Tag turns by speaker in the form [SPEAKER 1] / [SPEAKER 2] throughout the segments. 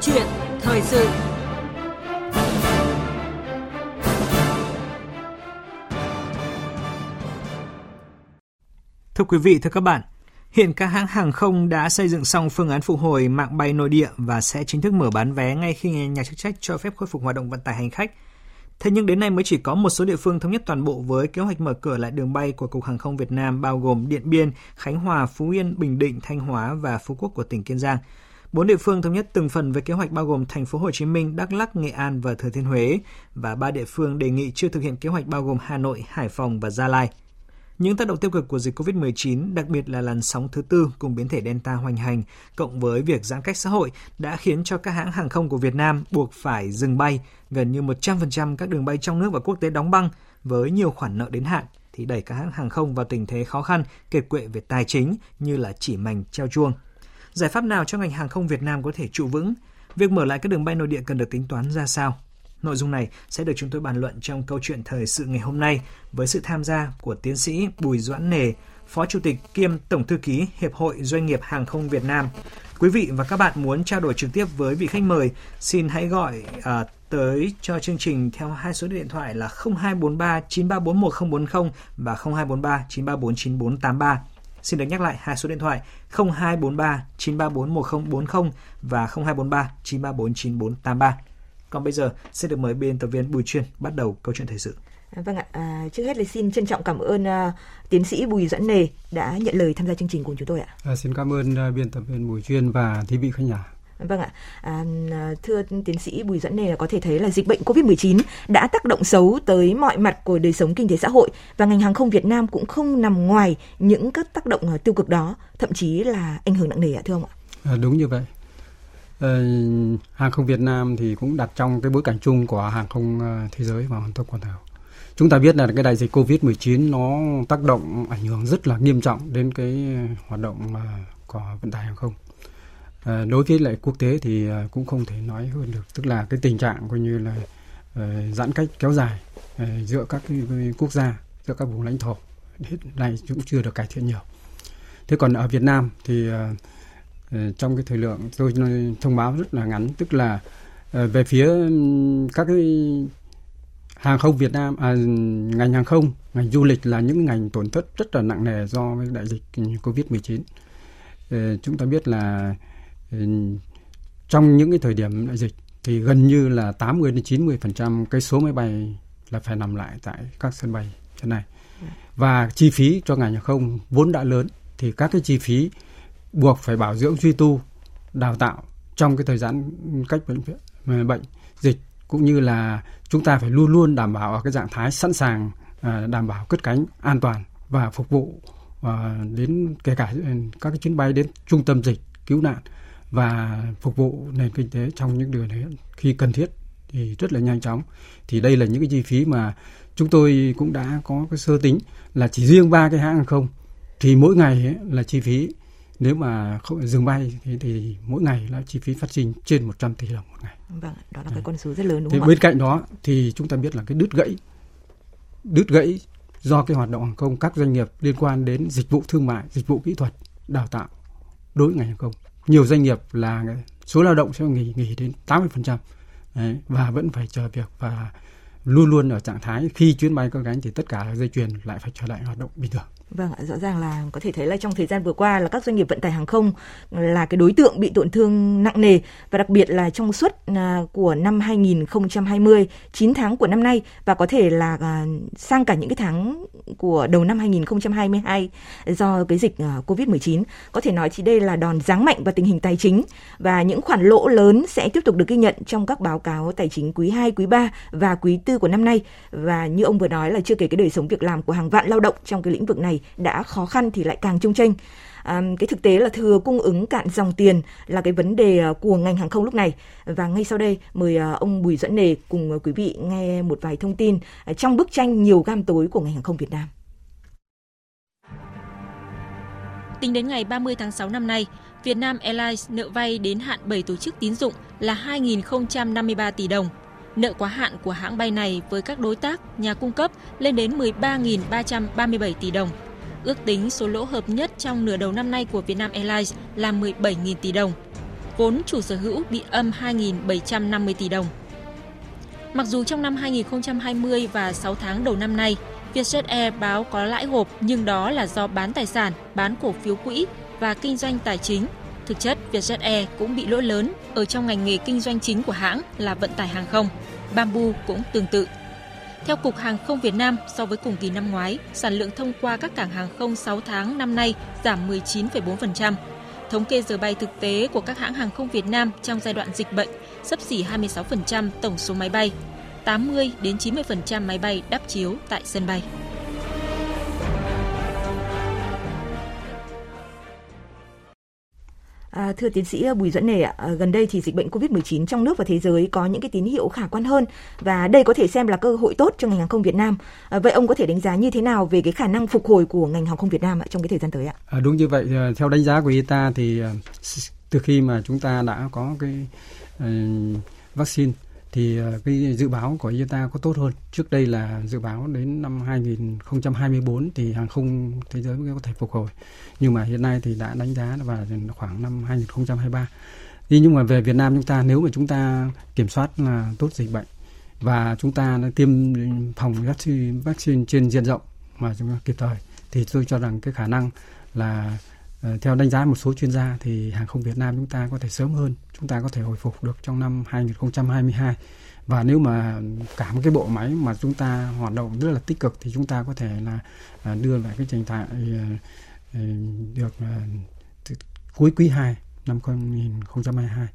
[SPEAKER 1] chuyện thời sự. Thưa quý vị, thưa các bạn, hiện các hãng hàng không đã xây dựng xong phương án phục hồi mạng bay nội địa và sẽ chính thức mở bán vé ngay khi nhà chức trách cho phép khôi phục hoạt động vận tải hành khách. Thế nhưng đến nay mới chỉ có một số địa phương thống nhất toàn bộ với kế hoạch mở cửa lại đường bay của Cục Hàng không Việt Nam bao gồm Điện Biên, Khánh Hòa, Phú Yên, Bình Định, Thanh Hóa và Phú Quốc của tỉnh Kiên Giang. Bốn địa phương thống nhất từng phần về kế hoạch bao gồm thành phố Hồ Chí Minh, Đắk Lắk, Nghệ An và Thừa Thiên Huế và ba địa phương đề nghị chưa thực hiện kế hoạch bao gồm Hà Nội, Hải Phòng và Gia Lai. Những tác động tiêu cực của dịch COVID-19, đặc biệt là làn sóng thứ tư cùng biến thể Delta hoành hành, cộng với việc giãn cách xã hội đã khiến cho các hãng hàng không của Việt Nam buộc phải dừng bay, gần như 100% các đường bay trong nước và quốc tế đóng băng với nhiều khoản nợ đến hạn thì đẩy các hãng hàng không vào tình thế khó khăn, kiệt quệ về tài chính như là chỉ mảnh treo chuông. Giải pháp nào cho ngành hàng không Việt Nam có thể trụ vững? Việc mở lại các đường bay nội địa cần được tính toán ra sao? Nội dung này sẽ được chúng tôi bàn luận trong câu chuyện thời sự ngày hôm nay với sự tham gia của tiến sĩ Bùi Doãn Nề, Phó Chủ tịch kiêm Tổng Thư ký Hiệp hội Doanh nghiệp Hàng không Việt Nam. Quý vị và các bạn muốn trao đổi trực tiếp với vị khách mời, xin hãy gọi à, tới cho chương trình theo hai số điện thoại là 0243 934 1040 và 0243 934 9483. Xin được nhắc lại hai số điện thoại 0243 934 1040 và 0243 934 9483. Còn bây giờ sẽ được mời biên tập viên Bùi Chuyên bắt đầu câu chuyện thời sự.
[SPEAKER 2] À, vâng ạ, à, trước hết là xin trân trọng cảm ơn uh, tiến sĩ Bùi Doãn Nề đã nhận lời tham gia chương trình cùng chúng tôi ạ.
[SPEAKER 3] À, xin cảm ơn uh, biên tập viên Bùi Chuyên và quý vị khán giả.
[SPEAKER 2] Vâng ạ, à, à, thưa tiến sĩ Bùi Doãn Nề có thể thấy là dịch bệnh COVID-19 đã tác động xấu tới mọi mặt của đời sống kinh tế xã hội và ngành hàng không Việt Nam cũng không nằm ngoài những các tác động à, tiêu cực đó, thậm chí là ảnh hưởng nặng nề ạ thưa ông ạ.
[SPEAKER 3] À, đúng như vậy. À, hàng không Việt Nam thì cũng đặt trong cái bối cảnh chung của hàng không à, thế giới và hoàn toàn toàn cầu. Chúng ta biết là cái đại dịch Covid-19 nó tác động ảnh hưởng rất là nghiêm trọng đến cái hoạt động của vận tải hàng không. Ờ, đối với lại quốc tế thì ờ, cũng không thể nói hơn được, tức là cái tình trạng coi như là ờ, giãn cách kéo dài giữa các quốc gia, giữa các vùng lãnh thổ hiện nay cũng chưa được cải thiện nhiều. Thế còn ở Việt Nam thì trong cái thời lượng tôi thông báo rất là ngắn tức là về phía các cái hàng không Việt Nam à, ngành hàng không ngành du lịch là những ngành tổn thất rất là nặng nề do cái đại dịch Covid-19 chúng ta biết là trong những cái thời điểm đại dịch thì gần như là 80 đến 90 phần trăm cái số máy bay là phải nằm lại tại các sân bay thế này. Và chi phí cho ngành hàng không vốn đã lớn thì các cái chi phí buộc phải bảo dưỡng duy tu, đào tạo trong cái thời gian cách bệnh bệnh dịch cũng như là chúng ta phải luôn luôn đảm bảo ở cái trạng thái sẵn sàng à, đảm bảo cất cánh an toàn và phục vụ à, đến kể cả ừ, các cái chuyến bay đến trung tâm dịch cứu nạn và phục vụ nền kinh tế trong những điều này khi cần thiết thì rất là nhanh chóng thì đây là những cái chi phí mà chúng tôi cũng đã có cái sơ tính là chỉ riêng ba cái hãng hàng không thì mỗi ngày ấy là chi phí nếu mà không dừng bay thì, thì mỗi ngày là chi phí phát sinh trên 100 tỷ đồng một ngày.
[SPEAKER 2] Vâng, đó là cái con số rất lớn đúng
[SPEAKER 3] thì
[SPEAKER 2] không
[SPEAKER 3] bên
[SPEAKER 2] ạ?
[SPEAKER 3] cạnh đó thì chúng ta biết là cái đứt gãy đứt gãy do cái hoạt động hàng không các doanh nghiệp liên quan đến dịch vụ thương mại, dịch vụ kỹ thuật, đào tạo đối với ngành hàng không. Nhiều doanh nghiệp là số lao động sẽ nghỉ nghỉ đến 80% Đấy, và vẫn phải chờ việc và luôn luôn ở trạng thái khi chuyến bay có cánh thì tất cả dây chuyền lại phải trở lại hoạt động bình thường.
[SPEAKER 2] Vâng, rõ ràng là có thể thấy là trong thời gian vừa qua là các doanh nghiệp vận tải hàng không là cái đối tượng bị tổn thương nặng nề và đặc biệt là trong suốt à, của năm 2020, 9 tháng của năm nay và có thể là à, sang cả những cái tháng của đầu năm 2022 do cái dịch à, Covid-19. Có thể nói thì đây là đòn giáng mạnh vào tình hình tài chính và những khoản lỗ lớn sẽ tiếp tục được ghi nhận trong các báo cáo tài chính quý 2, quý 3 và quý 4 của năm nay. Và như ông vừa nói là chưa kể cái đời sống việc làm của hàng vạn lao động trong cái lĩnh vực này đã khó khăn thì lại càng trung tranh. À, cái thực tế là thừa cung ứng cạn dòng tiền là cái vấn đề ờ, của ngành hàng không lúc này và ngay sau đây mời ờ, ông Bùi Dẫn Nề cùng ờ, quý vị nghe một vài thông tin trong bức tranh nhiều gam tối của ngành hàng không Việt Nam.
[SPEAKER 4] Tính đến ngày 30 tháng 6 năm nay, Việt Nam Airlines nợ vay đến hạn 7 tổ chức tín dụng là 2.053 tỷ đồng. Nợ quá hạn của hãng bay này với các đối tác, nhà cung cấp lên đến 13.337 tỷ đồng. Ước tính số lỗ hợp nhất trong nửa đầu năm nay của Vietnam Airlines là 17.000 tỷ đồng. vốn chủ sở hữu bị âm 2.750 tỷ đồng. Mặc dù trong năm 2020 và 6 tháng đầu năm nay, Vietjet Air báo có lãi gộp nhưng đó là do bán tài sản, bán cổ phiếu quỹ và kinh doanh tài chính. Thực chất, Vietjet Air cũng bị lỗ lớn ở trong ngành nghề kinh doanh chính của hãng là vận tải hàng không. Bamboo cũng tương tự. Theo Cục Hàng không Việt Nam, so với cùng kỳ năm ngoái, sản lượng thông qua các cảng hàng không 6 tháng năm nay giảm 19,4%. Thống kê giờ bay thực tế của các hãng hàng không Việt Nam trong giai đoạn dịch bệnh sấp xỉ 26% tổng số máy bay, 80 đến 90% máy bay đáp chiếu tại sân bay.
[SPEAKER 2] À, thưa tiến sĩ à, Bùi Doãn Nề ạ, à, gần đây thì dịch bệnh COVID-19 trong nước và thế giới có những cái tín hiệu khả quan hơn và đây có thể xem là cơ hội tốt cho ngành hàng không Việt Nam. À, vậy ông có thể đánh giá như thế nào về cái khả năng phục hồi của ngành hàng không Việt Nam ạ, trong cái thời gian tới ạ?
[SPEAKER 3] À, đúng như vậy, à, theo đánh giá của ITA thì à, từ khi mà chúng ta đã có cái uh, vaccine thì ờ, cái dự báo của IATA có tốt hơn. Trước đây là dự báo đến năm 2024 thì hàng không thế giới mới có thể phục hồi. Nhưng mà hiện nay thì đã đánh giá và vào khoảng năm 2023. Thì nhưng mà về Việt Nam chúng ta nếu mà chúng ta kiểm soát là tốt dịch bệnh và chúng ta tiêm phòng vaccine, vaccine trên diện rộng mà chúng ta kịp thời thì tôi cho rằng cái khả năng là theo đánh giá một số chuyên gia thì hàng không Việt Nam chúng ta có thể sớm hơn, chúng ta có thể hồi phục được trong năm 2022 và nếu mà cả một cái bộ máy mà chúng ta hoạt động rất là tích cực thì chúng ta có thể là à, đưa lại cái trình tại ờ, được à, cuối quý 2 năm 2022.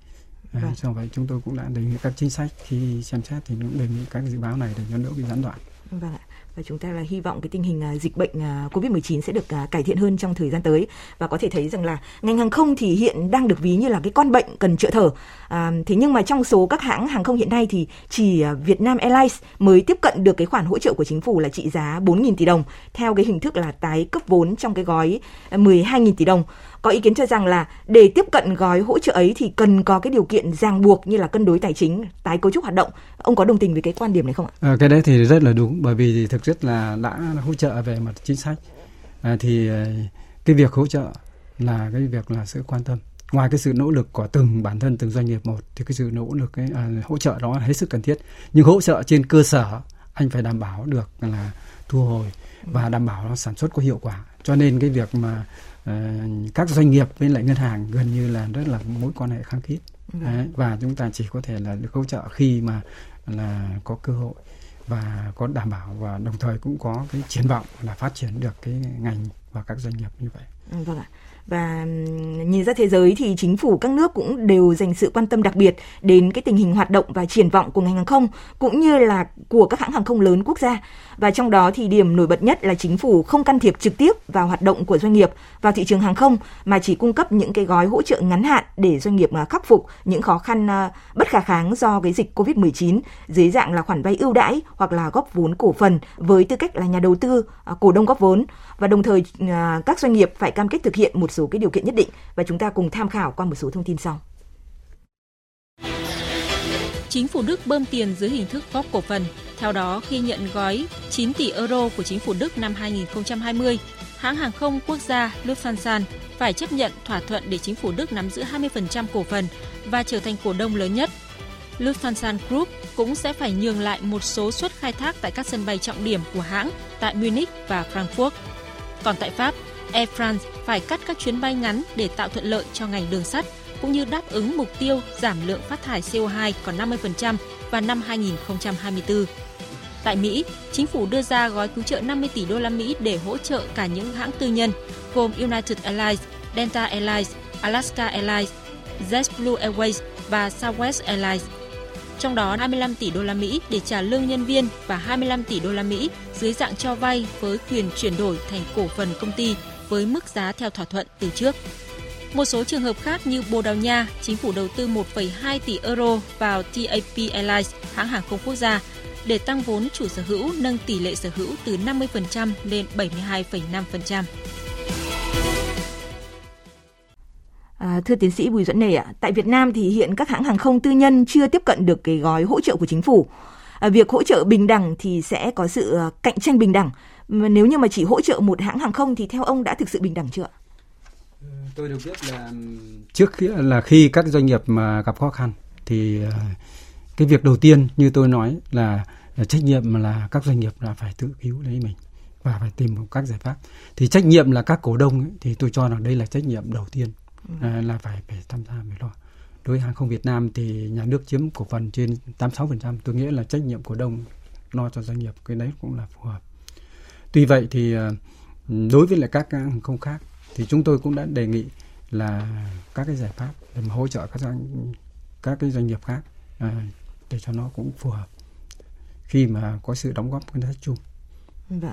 [SPEAKER 3] À, vâng. do vậy chúng tôi cũng đã đề nghị các chính sách khi xem xét thì cũng đề nghị các dự báo này để cho đỡ bị gián đoạn.
[SPEAKER 2] Vâng ạ. Và chúng ta là hy vọng cái tình hình à, dịch bệnh à, Covid-19 sẽ được à, cải thiện hơn trong thời gian tới. Và có thể thấy rằng là ngành hàng không thì hiện đang được ví như là cái con bệnh cần trợ thở. À, thế nhưng mà trong số các hãng hàng không hiện nay thì chỉ Việt Nam Airlines mới tiếp cận được cái khoản hỗ trợ của chính phủ là trị giá 4.000 tỷ đồng theo cái hình thức là tái cấp vốn trong cái gói 12.000 tỷ đồng có ý kiến cho rằng là để tiếp cận gói hỗ trợ ấy thì cần có cái điều kiện ràng buộc như là cân đối tài chính, tái cấu trúc hoạt động. Ông có đồng tình với cái quan điểm này không ạ?
[SPEAKER 3] À, cái đấy thì rất là đúng bởi vì thực chất là đã hỗ trợ về mặt chính sách à, thì ờ, cái việc hỗ trợ là cái việc là sự quan tâm ngoài cái sự nỗ lực của từng bản thân từng doanh nghiệp một thì cái sự nỗ lực cái à, hỗ trợ đó là hết sức cần thiết nhưng hỗ trợ trên cơ sở anh phải đảm bảo được là thu hồi và đảm bảo nó sản xuất có hiệu quả cho nên cái việc mà các doanh nghiệp với lại ngân hàng gần như là rất là mối quan hệ khăng khít vâng. Đấy, và chúng ta chỉ có thể là được hỗ trợ khi mà là có cơ hội và có đảm bảo và đồng thời cũng có cái triển vọng là phát triển được cái ngành và các doanh nghiệp như vậy.
[SPEAKER 2] Vâng ạ và nhìn ra thế giới thì chính phủ các nước cũng đều dành sự quan tâm đặc biệt đến cái tình hình hoạt động và triển vọng của ngành hàng không cũng như là của các hãng hàng không lớn quốc gia. Và trong đó thì điểm nổi bật nhất là chính phủ không can thiệp trực tiếp vào hoạt động của doanh nghiệp vào thị trường hàng không mà chỉ cung cấp những cái gói hỗ trợ ngắn hạn để doanh nghiệp à, khắc phục những khó khăn à, bất khả kháng do cái dịch Covid-19 dưới dạng là khoản vay ưu đãi hoặc là góp vốn cổ phần với tư cách là nhà đầu tư, à, cổ đông góp vốn. Và đồng thời các doanh nghiệp phải cam kết thực hiện một số cái điều kiện nhất định và chúng ta cùng tham khảo qua một số thông tin sau.
[SPEAKER 4] Chính phủ Đức bơm tiền dưới hình thức góp cổ phần. Theo đó, khi nhận gói 9 tỷ euro của chính phủ Đức năm 2020, hãng hàng không quốc gia Lufthansa phải chấp nhận thỏa thuận để chính phủ Đức nắm giữ 20% cổ phần và trở thành cổ đông lớn nhất. Lufthansa Group cũng sẽ phải nhường lại một số suất khai thác tại các sân bay trọng điểm của hãng tại Munich và Frankfurt. Còn tại Pháp, Air France phải cắt các chuyến bay ngắn để tạo thuận lợi cho ngành đường sắt cũng như đáp ứng mục tiêu giảm lượng phát thải CO2 còn 50% vào năm 2024. Tại Mỹ, chính phủ đưa ra gói cứu trợ 50 tỷ đô la Mỹ để hỗ trợ cả những hãng tư nhân gồm United Airlines, Delta Airlines, Alaska Airlines, JetBlue Airways và Southwest Airlines. Trong đó 25 tỷ đô la Mỹ để trả lương nhân viên và 25 tỷ đô la Mỹ dưới dạng cho vay với quyền chuyển đổi thành cổ phần công ty với mức giá theo thỏa thuận từ trước. Một số trường hợp khác như Bồ Đào Nha, chính phủ đầu tư 1,2 tỷ euro vào TAP Airlines, hãng hàng không quốc gia, để tăng vốn chủ sở hữu nâng tỷ lệ sở hữu từ 50% lên 72,5%.
[SPEAKER 2] À, thưa tiến sĩ Bùi Duẫn Nề ạ, tại Việt Nam thì hiện các hãng hàng không tư nhân chưa tiếp cận được cái gói hỗ trợ của chính phủ. À, việc hỗ trợ bình đẳng thì sẽ có sự à, cạnh tranh bình đẳng. Nếu như mà chỉ hỗ trợ một hãng hàng không thì theo ông đã thực sự bình đẳng chưa?
[SPEAKER 3] Tôi được biết là trước khi là khi các doanh nghiệp mà gặp khó khăn thì ờ, cái việc đầu tiên như tôi nói là, là trách nhiệm là các doanh nghiệp là phải tự cứu lấy mình và phải tìm một các giải pháp. Thì trách nhiệm là các cổ đông ấy, thì tôi cho rằng đây là trách nhiệm đầu tiên ừ. à, là phải phải tham gia phải lo. Đối với hàng không Việt Nam thì nhà nước chiếm cổ phần trên 86%, tôi nghĩ là trách nhiệm cổ đông lo cho doanh nghiệp cái đấy cũng là phù hợp. Tuy vậy thì ờ, đối với lại các hàng không khác thì chúng tôi cũng đã đề nghị là các cái giải pháp để mà hỗ trợ các doanh các cái doanh nghiệp khác à, để cho nó cũng phù hợp khi mà có sự đóng góp ngân sách chung.
[SPEAKER 2] Vâng.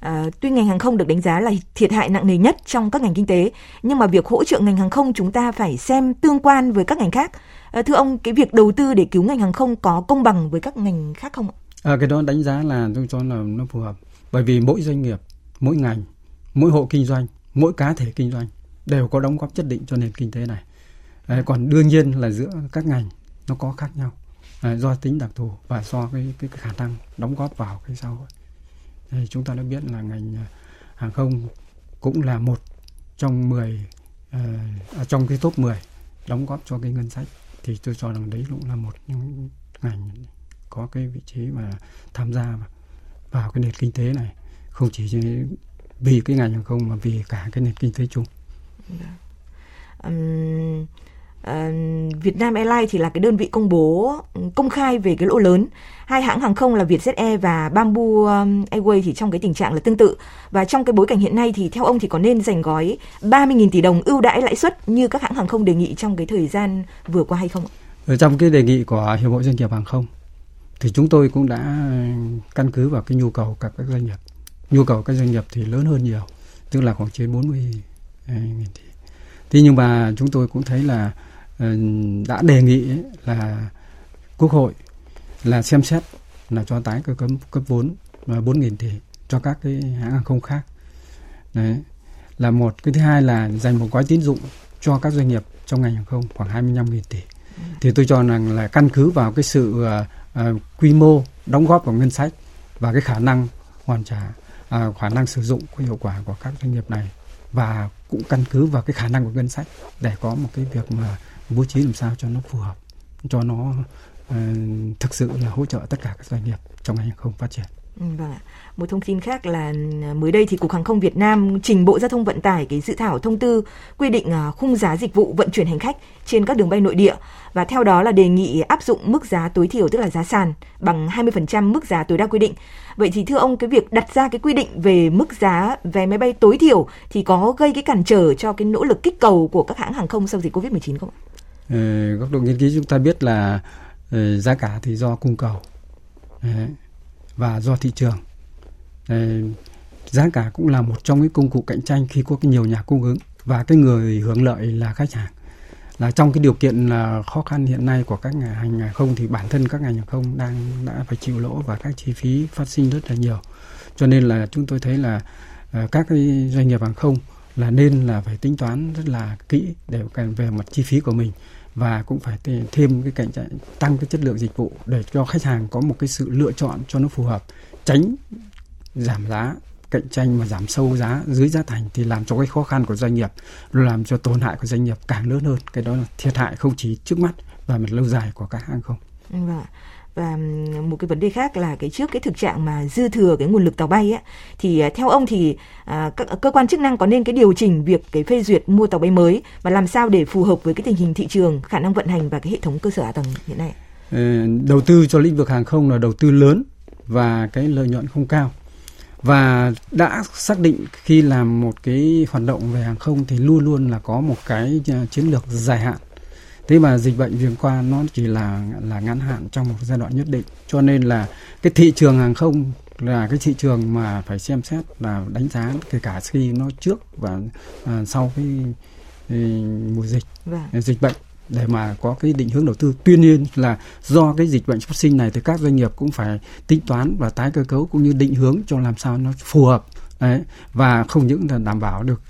[SPEAKER 2] À, tuy ngành hàng không được đánh giá là thiệt hại nặng nề nhất trong các ngành kinh tế, nhưng mà việc hỗ trợ ngành hàng không chúng ta phải xem tương quan với các ngành khác. À, thưa ông, cái việc đầu tư để cứu ngành hàng không có công bằng với các ngành khác không ạ?
[SPEAKER 3] À, cái đó đánh giá là tôi cho là nó phù hợp, bởi vì mỗi doanh nghiệp, mỗi ngành, mỗi hộ kinh doanh mỗi cá thể kinh doanh đều có đóng góp nhất định cho nền kinh tế này. À, còn đương nhiên là giữa các ngành nó có khác nhau à, do tính đặc thù và do cái, cái, cái khả năng đóng góp vào cái xã hội. À, chúng ta đã biết là ngành à, hàng không cũng là một trong 10 à, à, trong cái top 10 đóng góp cho cái ngân sách thì tôi cho rằng đấy cũng là một những ngành có cái vị trí mà tham gia vào cái nền kinh tế này không chỉ vì cái ngành hàng không mà vì cả cái nền kinh tế chung.
[SPEAKER 2] Um, uh, Việt Nam Airlines thì là cái đơn vị công bố công khai về cái lỗ lớn. Hai hãng hàng không là Vietjet Air và Bamboo um, Airways thì trong cái tình trạng là tương tự. Và trong cái bối cảnh hiện nay thì theo ông thì có nên dành gói 30.000 tỷ đồng ưu đãi lãi suất như các hãng hàng không đề nghị trong cái thời gian vừa qua hay không?
[SPEAKER 3] Ở trong cái đề nghị của Hiệp hội Doanh nghiệp Hàng không thì chúng tôi cũng đã căn cứ vào cái nhu cầu của các doanh nghiệp. Nhu cầu các doanh nghiệp thì lớn hơn nhiều tức là khoảng trên 40 nghìn tỷ. Thế nhưng mà chúng tôi cũng thấy là ờ, đã đề nghị là quốc hội là xem xét là cho tái cơ cấm cấp vốn là 4 nghìn tỷ cho các cái hãng hàng không khác. Đấy là một. Cái thứ hai là dành một gói tín dụng cho các doanh nghiệp trong ngành hàng không khoảng 25 nghìn tỷ. Thì tôi cho rằng là căn cứ vào cái sự uh, quy mô đóng góp vào ngân sách và cái khả năng hoàn trả à, khả năng sử dụng có hiệu quả của các doanh nghiệp này và cũng căn cứ vào cái khả năng của ngân sách để có một cái việc mà bố trí làm sao cho nó phù hợp cho nó uh, thực sự là hỗ trợ tất cả các doanh nghiệp trong ngành hàng không phát triển.
[SPEAKER 2] Ừ, vâng ạ. Một thông tin khác là ừ, mới đây thì Cục Hàng không Việt Nam trình Bộ Giao thông Vận tải cái dự thảo thông tư quy định à, khung giá dịch vụ vận chuyển hành khách trên các đường bay nội địa và theo đó là đề nghị áp dụng mức giá tối thiểu tức là giá sàn bằng 20% mức giá tối đa quy định. Vậy thì thưa ông cái việc đặt ra cái quy định về mức giá vé máy bay tối thiểu thì có gây cái cản trở cho cái nỗ lực kích cầu của các hãng hàng không sau dịch Covid-19 không ạ?
[SPEAKER 3] Ừ, góc độ nghiên cứu chúng ta biết là ờ, giá cả thì do cung cầu và do thị trường. Giá cả cũng là một trong những công cụ cạnh tranh khi có nhiều nhà cung ứng và cái người hưởng lợi là khách hàng. Là trong cái điều kiện là khó khăn hiện nay của các ngành hàng không thì bản thân các ngành hàng không đang, đã phải chịu lỗ và các chi phí phát sinh rất là nhiều. Cho nên là chúng tôi thấy là ờ, các cái doanh nghiệp hàng không là nên là phải tính toán rất là kỹ để về mặt chi phí của mình và cũng phải thêm cái cạnh tranh, tăng cái chất lượng dịch vụ để cho khách hàng có một cái sự lựa chọn cho nó phù hợp. Tránh giảm giá, cạnh tranh mà giảm sâu giá dưới giá thành thì làm cho cái khó khăn của doanh nghiệp, làm cho tổn hại của doanh nghiệp càng lớn hơn. Cái đó là thiệt hại không chỉ trước mắt và mặt lâu dài của các hãng không
[SPEAKER 2] vâng và một cái vấn đề khác là cái trước cái thực trạng mà dư thừa cái nguồn lực tàu bay ấy, thì à, theo ông thì à, các cơ quan chức năng có nên cái điều chỉnh việc cái phê duyệt mua tàu bay mới và làm sao để phù hợp với cái tình hình thị trường khả năng vận hành và cái hệ thống cơ sở hạ tầng hiện nay
[SPEAKER 3] ờ, đầu tư cho lĩnh vực hàng không là đầu tư lớn và cái lợi nhuận không cao. Và đã xác định khi làm một cái hoạt động về hàng không thì luôn luôn là có một cái à, chiến lược dài hạn thế mà dịch bệnh vừa qua nó chỉ là là ngắn hạn trong một giai đoạn nhất định cho nên là cái thị trường hàng không là cái thị trường mà phải xem xét là đánh giá kể cả khi nó trước và à, sau cái, cái mùa dịch vâng. dịch bệnh để mà có cái định hướng đầu tư. Tuy nhiên là do cái dịch bệnh phát sinh này thì các doanh nghiệp cũng phải tính toán và tái cơ cấu cũng như định hướng cho làm sao nó phù hợp đấy và không những là đảm bảo được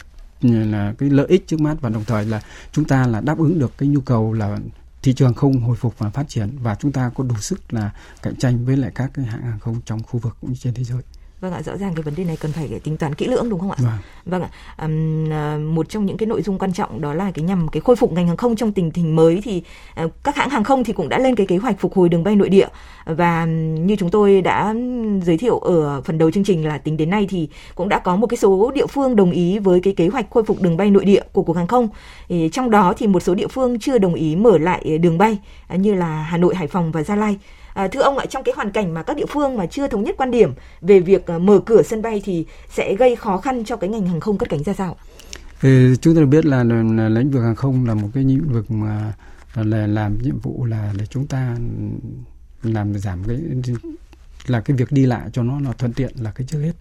[SPEAKER 3] là cái lợi ích trước mắt và đồng thời là chúng ta là đáp ứng được cái nhu cầu là thị trường không hồi phục và phát triển và chúng ta có đủ sức là cạnh tranh với lại các cái hãng hàng không trong khu vực cũng như trên thế giới.
[SPEAKER 2] Vâng ạ, rõ ràng cái vấn đề này cần phải tính toán kỹ lưỡng đúng không ạ?
[SPEAKER 3] Vâng.
[SPEAKER 2] Vâng ạ. Um, một trong những cái nội dung quan trọng đó là cái nhằm cái khôi phục ngành hàng không trong tình hình mới thì uh, các hãng hàng không thì cũng đã lên cái kế hoạch phục hồi đường bay nội địa và như chúng tôi đã giới thiệu ở phần đầu chương trình là tính đến nay thì cũng đã có một cái số địa phương đồng ý với cái kế hoạch khôi phục đường bay nội địa của cục hàng không. Thì trong đó thì một số địa phương chưa đồng ý mở lại đường bay như là Hà Nội, Hải Phòng và Gia Lai. À, thưa ông ạ, trong cái hoàn cảnh mà các địa phương mà chưa thống nhất quan điểm về việc à, mở cửa sân bay thì sẽ gây khó khăn cho cái ngành hàng không cất cánh ra sao?
[SPEAKER 3] Thì chúng ta biết là, là, là lĩnh vực hàng không là một cái lĩnh vực mà là làm nhiệm vụ là để chúng ta làm giảm cái là cái việc đi lại cho nó là thuận tiện là cái trước hết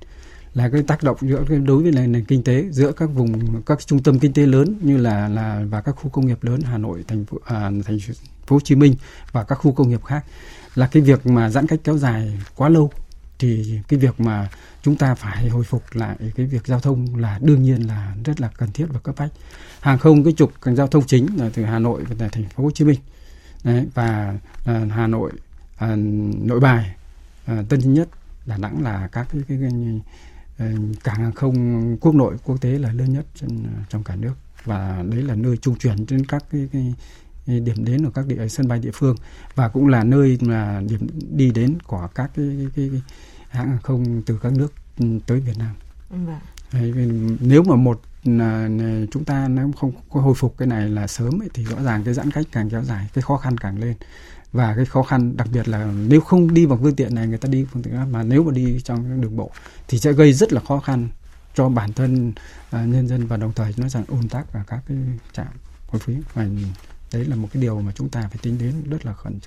[SPEAKER 3] là cái tác động giữa cái đối với nền kinh tế giữa các vùng các trung tâm kinh tế lớn như là là và các khu công nghiệp lớn Hà Nội thành phố à, thành phố Hồ Chí Minh và các khu công nghiệp khác là cái việc mà giãn cách kéo dài quá lâu thì cái việc mà chúng ta phải hồi phục lại cái việc giao thông là đương nhiên là rất là cần thiết và cấp bách. Hàng không cái trục giao thông chính là từ Hà Nội và thành phố Hồ Chí Minh Đấy, và à, Hà Nội, à, Nội Bài, à, Tân Nhất, Đà Nẵng là các cái, cái, cái, cái cảng hàng không quốc nội quốc tế là lớn nhất trong, à, trong cả nước và đấy là nơi trung chuyển trên các cái, cái điểm đến ở các địa sân bay địa phương và cũng là nơi mà điểm đi đến của các cái, cái, cái, cái hãng hàng không từ các nước tới Việt Nam. Vâng. Đấy, nếu mà một là chúng ta nếu không có hồi phục cái này là sớm ấy, thì rõ ràng cái giãn cách càng kéo dài cái khó khăn càng lên và cái khó khăn đặc biệt là nếu không đi bằng phương tiện này người ta đi phương tiện khác mà nếu mà đi trong đường bộ thì sẽ gây rất là khó khăn cho bản thân uh, nhân dân và đồng thời nó rằng ùn tắc ở các cái trạm thu phí và đấy là một cái điều mà chúng ta phải tính đến rất là khẩn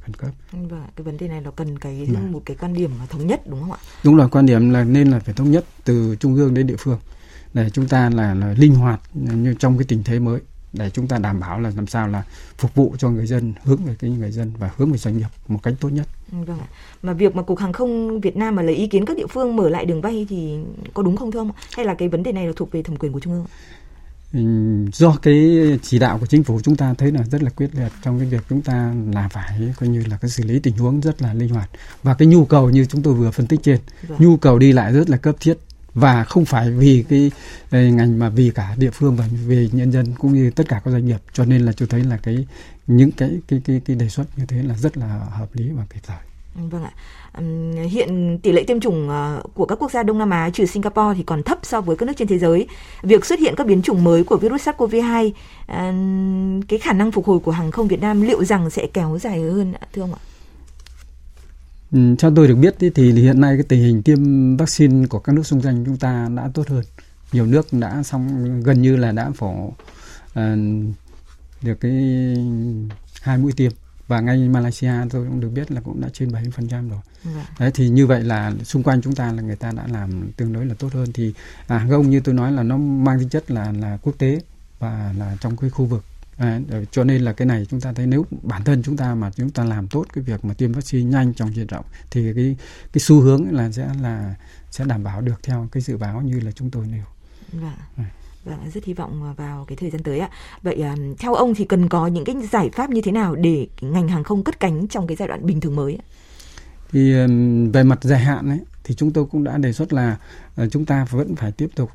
[SPEAKER 3] khẩn cấp.
[SPEAKER 2] Và cái vấn đề này nó cần cái à. một cái quan điểm thống nhất đúng không ạ?
[SPEAKER 3] Đúng là quan điểm là nên là phải thống nhất từ trung ương đến địa phương để chúng ta là, là linh hoạt như trong cái tình thế mới để chúng ta đảm bảo là làm sao là phục vụ cho người dân hướng về cái người dân và hướng về doanh nghiệp một cách tốt nhất.
[SPEAKER 2] Vâng ạ. Mà việc mà cục hàng không Việt Nam mà lấy ý kiến các địa phương mở lại đường bay thì có đúng không thưa ông? Hay là cái vấn đề này là thuộc về thẩm quyền của trung ương?
[SPEAKER 3] Do cái chỉ đạo của chính phủ chúng ta thấy là rất là quyết liệt trong cái việc chúng ta là phải coi như là cái xử lý tình huống rất là linh hoạt và cái nhu cầu như chúng tôi vừa phân tích trên vâng. nhu cầu đi lại rất là cấp thiết và không phải vì cái, ngành mà vì cả địa phương và vì nhân dân cũng như tất cả các doanh nghiệp cho nên là tôi thấy là cái những cái cái cái cái đề xuất như thế là rất là hợp lý và kịp thời.
[SPEAKER 2] Vâng ạ. Hiện tỷ lệ tiêm chủng ờ, của các quốc gia Đông Nam Á trừ Singapore thì còn thấp so với các nước trên thế giới. Việc xuất hiện các biến chủng mới của virus SARS-CoV-2, cái khả năng phục hồi của hàng không Việt Nam liệu rằng sẽ kéo dài hơn thưa ông ạ?
[SPEAKER 3] Ừ, theo tôi được biết thì hiện nay cái tình hình tiêm vaccine của các nước xung quanh chúng ta đã tốt hơn. Nhiều nước đã xong gần như là đã phổ uh, được cái hai mũi tiêm và ngay Malaysia tôi cũng được biết là cũng đã trên 70% rồi. Dạ. Đấy thì như vậy là xung quanh chúng ta là người ta đã làm tương đối là tốt hơn thì à, hàng không như tôi nói là nó mang tính chất là là quốc tế và là trong cái khu vực À, cho nên là cái này chúng ta thấy nếu bản thân chúng ta mà chúng ta làm tốt cái việc mà tiêm vaccine nhanh trong diện rộng thì cái cái xu hướng là sẽ là sẽ đảm bảo được theo cái dự báo như là chúng tôi nêu.
[SPEAKER 2] Vâng. À và rất hy vọng à, vào cái thời gian tới ạ. Vậy à, theo ông thì cần có những cái giải pháp như thế nào để ngành hàng không cất cánh trong cái giai đoạn bình thường mới?
[SPEAKER 3] Thì về mặt dài hạn ấy, thì chúng tôi cũng đã đề xuất là ờ, chúng ta vẫn phải tiếp tục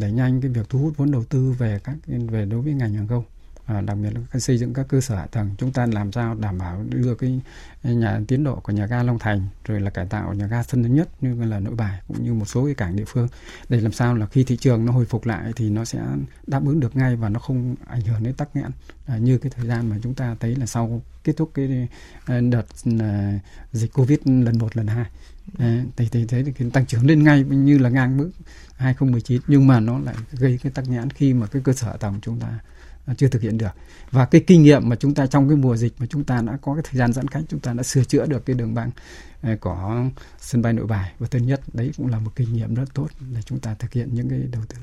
[SPEAKER 3] đẩy nhanh cái việc thu hút vốn đầu tư về các về đối với ngành hàng không à, đặc biệt là xây dựng các cơ sở hạ tầng chúng ta làm sao đảm bảo đưa cái nhà tiến độ của nhà ga Long Thành rồi là cải tạo nhà ga Sân Thống Nhất như là Nội Bài cũng như một số cái cảng địa phương để làm sao là khi thị trường nó hồi phục lại thì nó sẽ đáp ứng được ngay và nó không ảnh hưởng đến tắc nghẽn. À, như cái thời gian mà chúng ta thấy là sau kết thúc cái à, đợt à, dịch Covid lần một lần hai. Đấy, thì thì thấy cái tăng trưởng lên ngay như là ngang mức 2019 nhưng mà nó lại gây cái tắc nghẽn khi mà cái cơ sở hạ tầng chúng ta À, chưa thực hiện được và cái kinh nghiệm mà chúng ta trong cái mùa dịch mà chúng ta đã có cái thời gian giãn cách chúng ta đã sửa chữa được cái đường băng à, của sân bay nội bài và tân nhất đấy cũng là một kinh nghiệm rất tốt để chúng ta thực hiện những cái đầu tư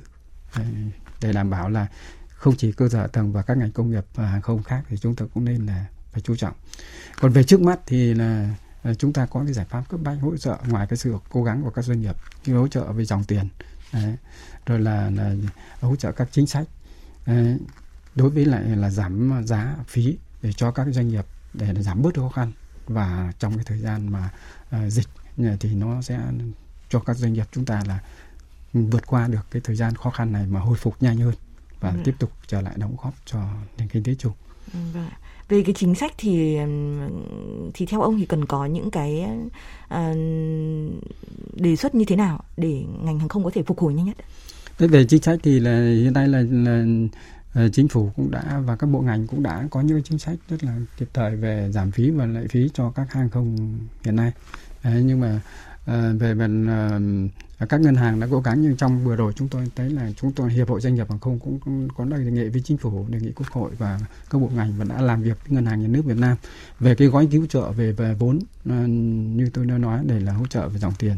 [SPEAKER 3] để đảm bảo là không chỉ cơ sở tầng và các ngành công nghiệp và hàng không khác thì chúng ta cũng nên là phải chú trọng còn về trước mắt thì là à, chúng ta có cái giải pháp cấp bách hỗ trợ ngoài cái sự cố gắng của các doanh nghiệp như hỗ trợ về dòng tiền đấy. rồi là, là hỗ trợ các chính sách đấy đối với lại là giảm giá phí để cho các doanh nghiệp để giảm bớt khó khăn và trong cái thời gian mà uh, dịch thì nó sẽ cho các doanh nghiệp chúng ta là vượt qua được cái thời gian khó khăn này mà hồi phục nhanh hơn và ừ. tiếp tục trở lại đóng góp cho nền kinh tế chung.
[SPEAKER 2] Vâng. Về cái chính sách thì thì theo ông thì cần có những cái uh, đề xuất như thế nào để ngành hàng không có thể phục hồi nhanh nhất?
[SPEAKER 3] Thế về chính sách thì là hiện nay là, là Ờ, Ờ, chính phủ cũng đã và các bộ ngành cũng đã có những chính sách rất là kịp thời về giảm phí và lệ phí cho các hàng không hiện nay. Đấy, nhưng mà uh, về phần uh, các ngân hàng đã cố gắng nhưng trong vừa rồi chúng tôi thấy là chúng tôi hiệp hội doanh nghiệp hàng không cũng, cũng có đề nghị với chính phủ đề nghị quốc hội và các bộ ngành và đã làm việc với ngân hàng nhà nước Việt Nam về cái gói cứu trợ về về vốn uh, như tôi đã nói để là hỗ trợ về dòng tiền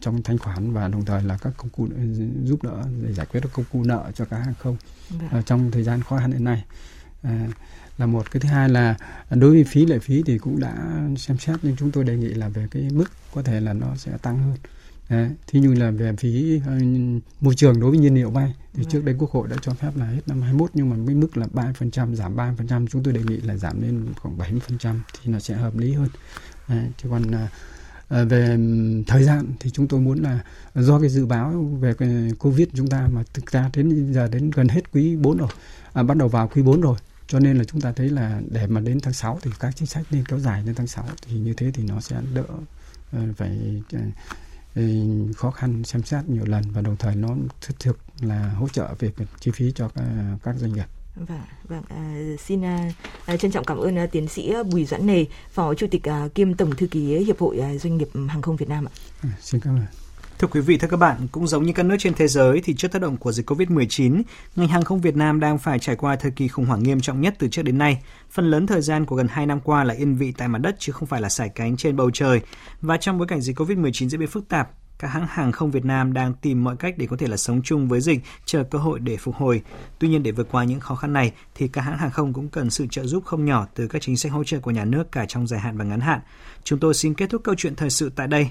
[SPEAKER 3] trong thanh khoản và đồng thời là các công cụ giúp đỡ để giải quyết các công cụ nợ cho các hàng không uh, trong thời gian khó khăn hiện nay uh, là một cái thứ hai là đối với phí lệ phí thì cũng đã xem xét nhưng chúng tôi đề nghị là về cái mức có thể là nó sẽ tăng hơn Đấy. Thí như là về phí môi trường đối với nhiên liệu bay thì trước đây Quốc hội đã cho phép là hết năm 21 nhưng mà với mức là 3% giảm 3% chúng tôi đề nghị là giảm lên khoảng 70% thì nó sẽ hợp lý hơn. Đấy. Chứ còn Ờ, về thời gian thì chúng tôi muốn là do cái dự báo về Covid chúng ta mà thực ra đến giờ đến gần hết quý 4 rồi, à, bắt đầu vào quý 4 rồi cho nên là chúng ta thấy là để mà đến tháng 6 thì các chính sách nên kéo dài đến tháng 6 thì như thế thì nó sẽ đỡ ờ, phải ờ, khó khăn xem xét nhiều lần và đồng thời nó thực thực là hỗ trợ về chi phí cho các doanh nghiệp.
[SPEAKER 2] Vâng, vâng à, xin à, à, trân trọng cảm ơn à, tiến sĩ Bùi Doãn Nề, phó chủ tịch à, kiêm tổng thư ký hiệp hội à, doanh nghiệp hàng không Việt Nam ạ.
[SPEAKER 3] À, xin cảm ơn.
[SPEAKER 1] Thưa quý vị, thưa các bạn, cũng giống như các nước trên thế giới thì trước tác động của dịch COVID-19, ngành hàng không Việt Nam đang phải trải qua thời kỳ khủng hoảng nghiêm trọng nhất từ trước đến nay. Phần lớn thời gian của gần 2 năm qua là yên vị tại mặt đất chứ không phải là sải cánh trên bầu trời. Và trong bối cảnh dịch COVID-19 diễn biến phức tạp, các hãng hàng không Việt Nam đang tìm mọi cách để có thể là sống chung với dịch, chờ cơ hội để phục hồi. Tuy nhiên để vượt qua những khó khăn này thì các hãng hàng không cũng cần sự trợ giúp không nhỏ từ các chính sách hỗ trợ của nhà nước cả trong dài hạn và ngắn hạn. Chúng tôi xin kết thúc câu chuyện thời sự tại đây.